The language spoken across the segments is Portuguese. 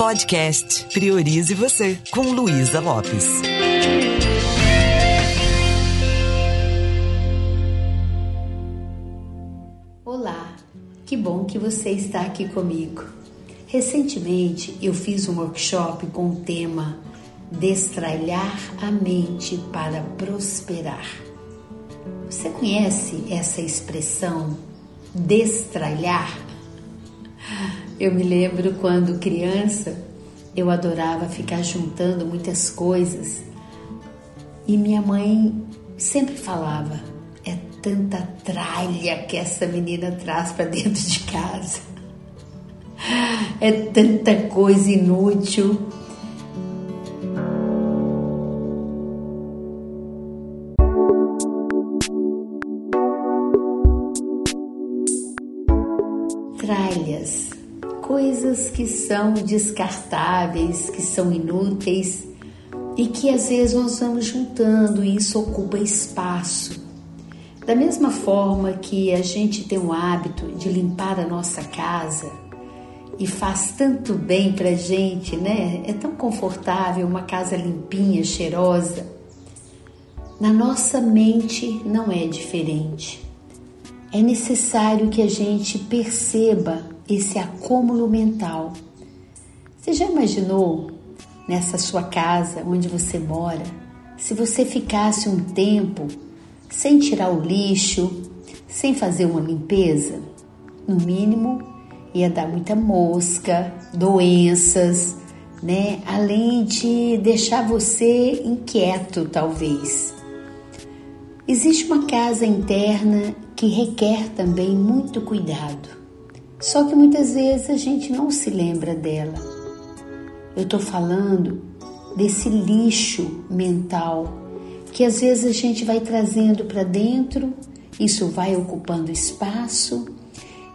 Podcast Priorize Você, com Luísa Lopes. Olá, que bom que você está aqui comigo. Recentemente eu fiz um workshop com o tema Destralhar a mente para prosperar. Você conhece essa expressão destralhar? Eu me lembro quando criança eu adorava ficar juntando muitas coisas. E minha mãe sempre falava: é tanta tralha que essa menina traz para dentro de casa, é tanta coisa inútil. Tralhas coisas que são descartáveis, que são inúteis e que às vezes nós vamos juntando e isso ocupa espaço. Da mesma forma que a gente tem o hábito de limpar a nossa casa e faz tanto bem pra gente, né? É tão confortável uma casa limpinha, cheirosa. Na nossa mente não é diferente. É necessário que a gente perceba esse acúmulo mental. Você já imaginou nessa sua casa onde você mora, se você ficasse um tempo sem tirar o lixo, sem fazer uma limpeza? No mínimo, ia dar muita mosca, doenças, né? Além de deixar você inquieto, talvez. Existe uma casa interna que requer também muito cuidado. Só que muitas vezes a gente não se lembra dela. Eu estou falando desse lixo mental que às vezes a gente vai trazendo para dentro, isso vai ocupando espaço,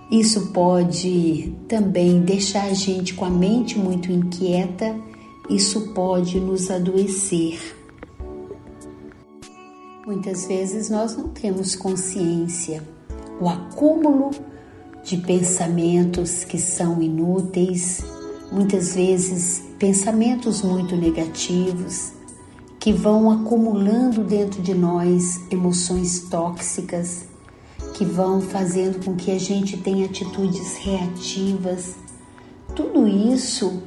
isso pode também deixar a gente com a mente muito inquieta, isso pode nos adoecer. Muitas vezes nós não temos consciência. O acúmulo de pensamentos que são inúteis, muitas vezes pensamentos muito negativos que vão acumulando dentro de nós emoções tóxicas, que vão fazendo com que a gente tenha atitudes reativas. Tudo isso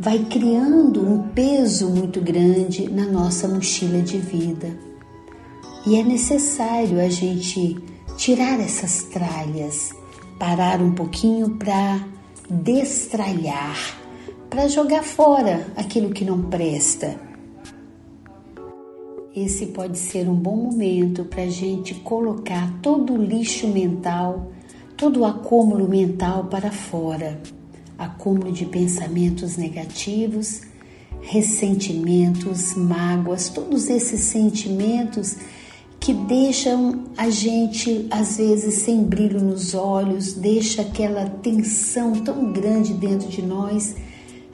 vai criando um peso muito grande na nossa mochila de vida. E é necessário a gente tirar essas tralhas parar um pouquinho para destralhar, para jogar fora aquilo que não presta. Esse pode ser um bom momento para a gente colocar todo o lixo mental, todo o acúmulo mental para fora acúmulo de pensamentos negativos, ressentimentos, mágoas, todos esses sentimentos que deixam a gente às vezes sem brilho nos olhos, deixa aquela tensão tão grande dentro de nós,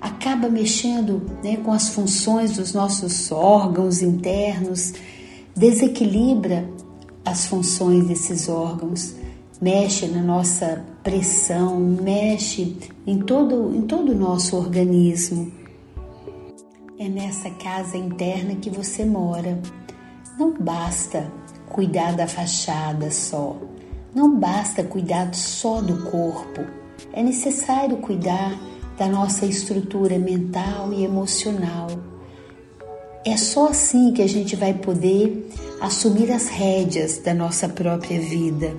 acaba mexendo né, com as funções dos nossos órgãos internos, desequilibra as funções desses órgãos, mexe na nossa pressão, mexe em todo, em todo o nosso organismo. É nessa casa interna que você mora. Não basta cuidar da fachada só. Não basta cuidar só do corpo. É necessário cuidar da nossa estrutura mental e emocional. É só assim que a gente vai poder assumir as rédeas da nossa própria vida.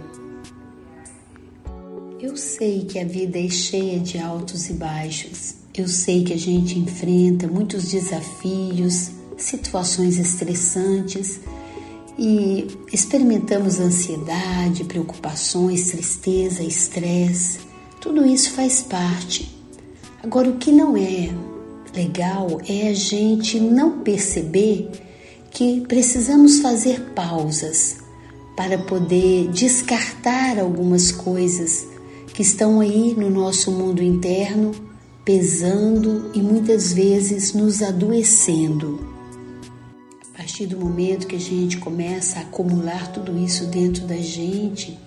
Eu sei que a vida é cheia de altos e baixos. Eu sei que a gente enfrenta muitos desafios, situações estressantes e experimentamos ansiedade, preocupações, tristeza, estresse. Tudo isso faz parte. Agora, o que não é legal é a gente não perceber que precisamos fazer pausas para poder descartar algumas coisas que estão aí no nosso mundo interno, pesando e muitas vezes nos adoecendo. Partir do momento que a gente começa a acumular tudo isso dentro da gente,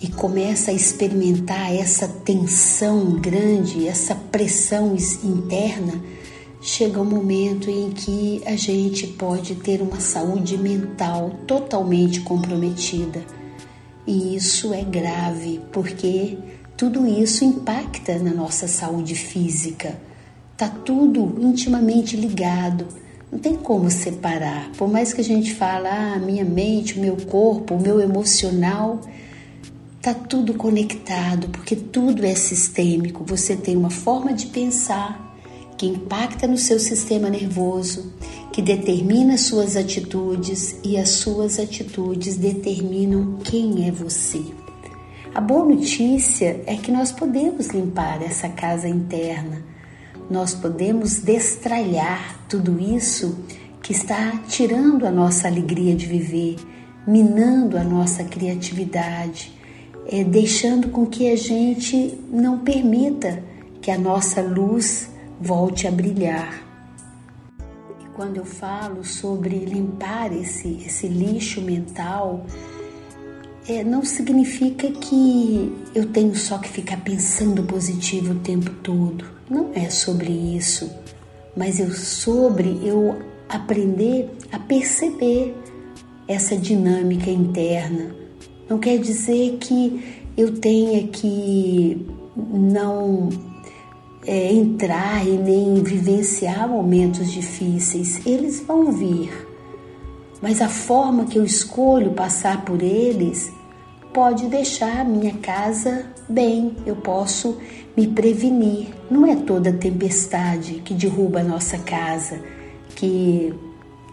e começa a experimentar essa tensão grande, essa pressão interna, chega um momento em que a gente pode ter uma saúde mental totalmente comprometida. E isso é grave, porque tudo isso impacta na nossa saúde física. Tá tudo intimamente ligado. Não tem como separar. Por mais que a gente fale, ah, minha mente, o meu corpo, o meu emocional, tá tudo conectado, porque tudo é sistêmico. Você tem uma forma de pensar que impacta no seu sistema nervoso, que determina suas atitudes e as suas atitudes determinam quem é você. A boa notícia é que nós podemos limpar essa casa interna, nós podemos destralhar tudo isso que está tirando a nossa alegria de viver, minando a nossa criatividade, é, deixando com que a gente não permita que a nossa luz volte a brilhar. E quando eu falo sobre limpar esse, esse lixo mental, é, não significa que eu tenho só que ficar pensando positivo o tempo todo. Não é sobre isso, mas é sobre eu aprender a perceber essa dinâmica interna. Não quer dizer que eu tenha que não é, entrar e nem vivenciar momentos difíceis, eles vão vir. Mas a forma que eu escolho passar por eles pode deixar a minha casa bem. Eu posso me prevenir. Não é toda tempestade que derruba a nossa casa, que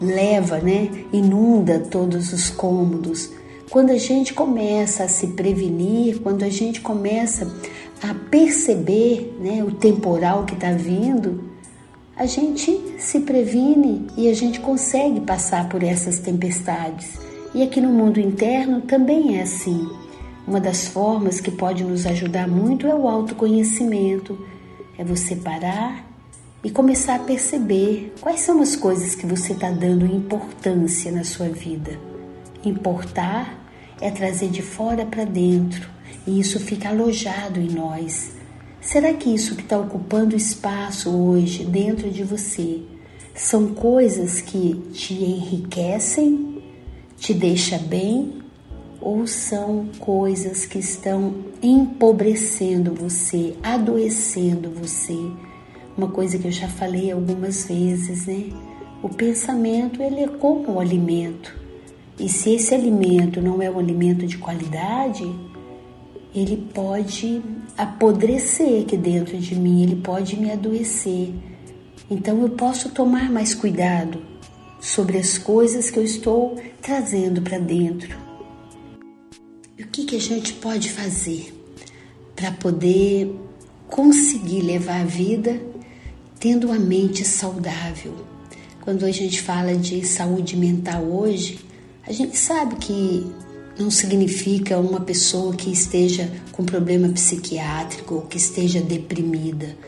leva, né, inunda todos os cômodos. Quando a gente começa a se prevenir, quando a gente começa a perceber né, o temporal que está vindo, a gente se previne e a gente consegue passar por essas tempestades. E aqui no mundo interno também é assim. Uma das formas que pode nos ajudar muito é o autoconhecimento, é você parar e começar a perceber quais são as coisas que você está dando importância na sua vida. Importar é trazer de fora para dentro e isso fica alojado em nós. Será que isso que está ocupando espaço hoje dentro de você são coisas que te enriquecem, te deixa bem, ou são coisas que estão empobrecendo você, adoecendo você? Uma coisa que eu já falei algumas vezes, né? O pensamento ele é como o alimento. E se esse alimento não é um alimento de qualidade, ele pode apodrecer aqui dentro de mim, ele pode me adoecer. Então eu posso tomar mais cuidado sobre as coisas que eu estou trazendo para dentro. Que, que a gente pode fazer para poder conseguir levar a vida tendo uma mente saudável? Quando a gente fala de saúde mental hoje, a gente sabe que não significa uma pessoa que esteja com problema psiquiátrico ou que esteja deprimida.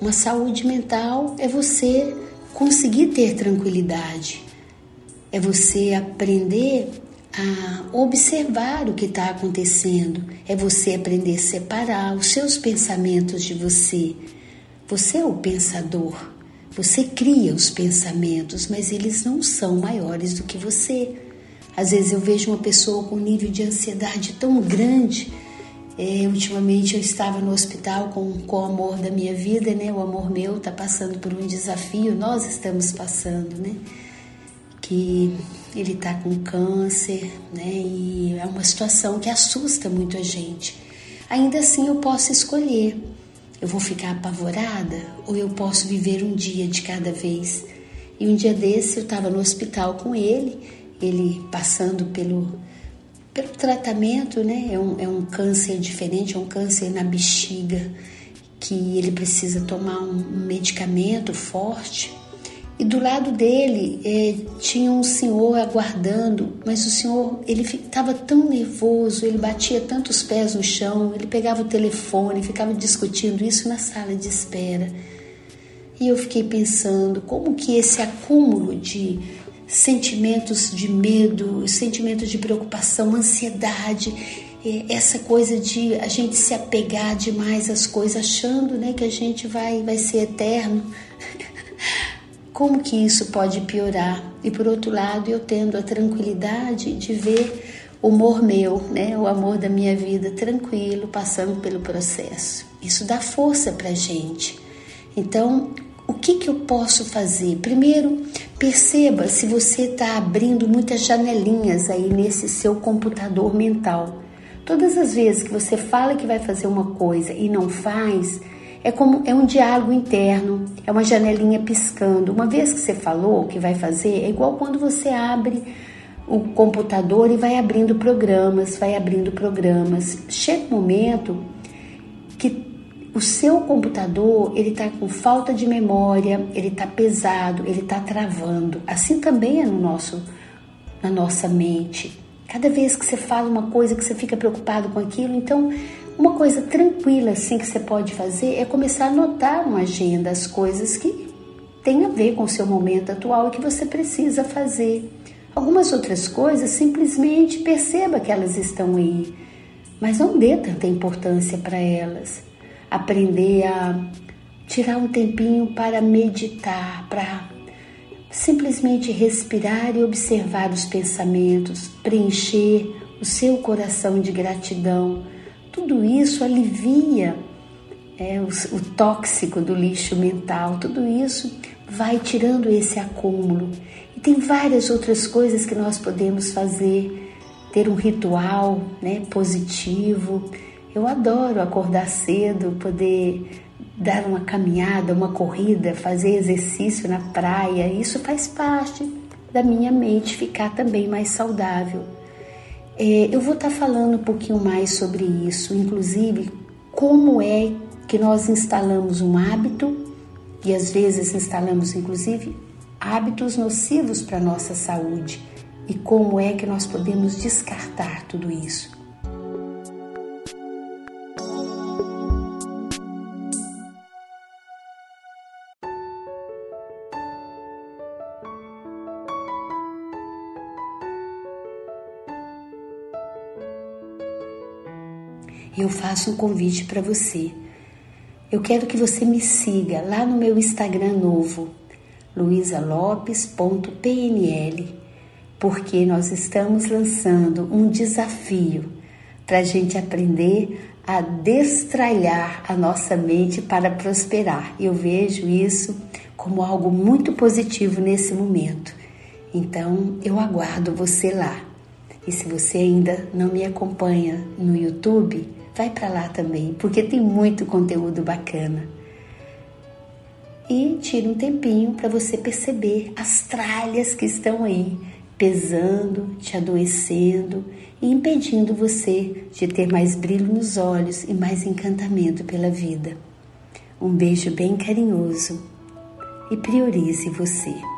Uma saúde mental é você conseguir ter tranquilidade, é você aprender a observar o que está acontecendo, é você aprender a separar os seus pensamentos de você. Você é o pensador, você cria os pensamentos, mas eles não são maiores do que você. Às vezes eu vejo uma pessoa com um nível de ansiedade tão grande. É, ultimamente eu estava no hospital com, com o amor da minha vida, né? O amor meu está passando por um desafio, nós estamos passando, né? Que ele está com câncer, né? E é uma situação que assusta muito a gente. Ainda assim eu posso escolher. Eu vou ficar apavorada ou eu posso viver um dia de cada vez. E um dia desse eu estava no hospital com ele ele passando pelo, pelo tratamento, né? É um, é um câncer diferente, é um câncer na bexiga, que ele precisa tomar um medicamento forte. E do lado dele é, tinha um senhor aguardando, mas o senhor ele estava tão nervoso, ele batia tantos pés no chão, ele pegava o telefone, ficava discutindo isso na sala de espera. E eu fiquei pensando como que esse acúmulo de sentimentos de medo, sentimentos de preocupação, ansiedade, essa coisa de a gente se apegar demais às coisas, achando né, que a gente vai, vai ser eterno. Como que isso pode piorar? E por outro lado, eu tendo a tranquilidade de ver o amor meu, né, o amor da minha vida tranquilo, passando pelo processo. Isso dá força para gente. Então, o que, que eu posso fazer? Primeiro, perceba se você está abrindo muitas janelinhas aí nesse seu computador mental. Todas as vezes que você fala que vai fazer uma coisa e não faz, é como é um diálogo interno, é uma janelinha piscando. Uma vez que você falou que vai fazer, é igual quando você abre o computador e vai abrindo programas, vai abrindo programas. Chega um momento que o seu computador ele está com falta de memória, ele está pesado, ele está travando. Assim também é no nosso, na nossa mente. Cada vez que você fala uma coisa que você fica preocupado com aquilo, então uma coisa tranquila assim que você pode fazer é começar a anotar uma agenda as coisas que têm a ver com o seu momento atual e que você precisa fazer. Algumas outras coisas simplesmente perceba que elas estão aí, mas não dê tanta importância para elas. Aprender a tirar um tempinho para meditar, para simplesmente respirar e observar os pensamentos, preencher o seu coração de gratidão tudo isso alivia é, o, o tóxico do lixo mental, tudo isso vai tirando esse acúmulo. E tem várias outras coisas que nós podemos fazer, ter um ritual né, positivo. Eu adoro acordar cedo, poder dar uma caminhada, uma corrida, fazer exercício na praia. Isso faz parte da minha mente ficar também mais saudável. É, eu vou estar tá falando um pouquinho mais sobre isso, inclusive como é que nós instalamos um hábito e às vezes instalamos inclusive hábitos nocivos para a nossa saúde e como é que nós podemos descartar tudo isso. Eu faço um convite para você. Eu quero que você me siga lá no meu Instagram novo, luisalopes.pnl, porque nós estamos lançando um desafio para a gente aprender a destralhar a nossa mente para prosperar. Eu vejo isso como algo muito positivo nesse momento. Então, eu aguardo você lá. E se você ainda não me acompanha no YouTube, vai para lá também, porque tem muito conteúdo bacana. E tira um tempinho para você perceber as tralhas que estão aí, pesando, te adoecendo e impedindo você de ter mais brilho nos olhos e mais encantamento pela vida. Um beijo bem carinhoso e priorize você.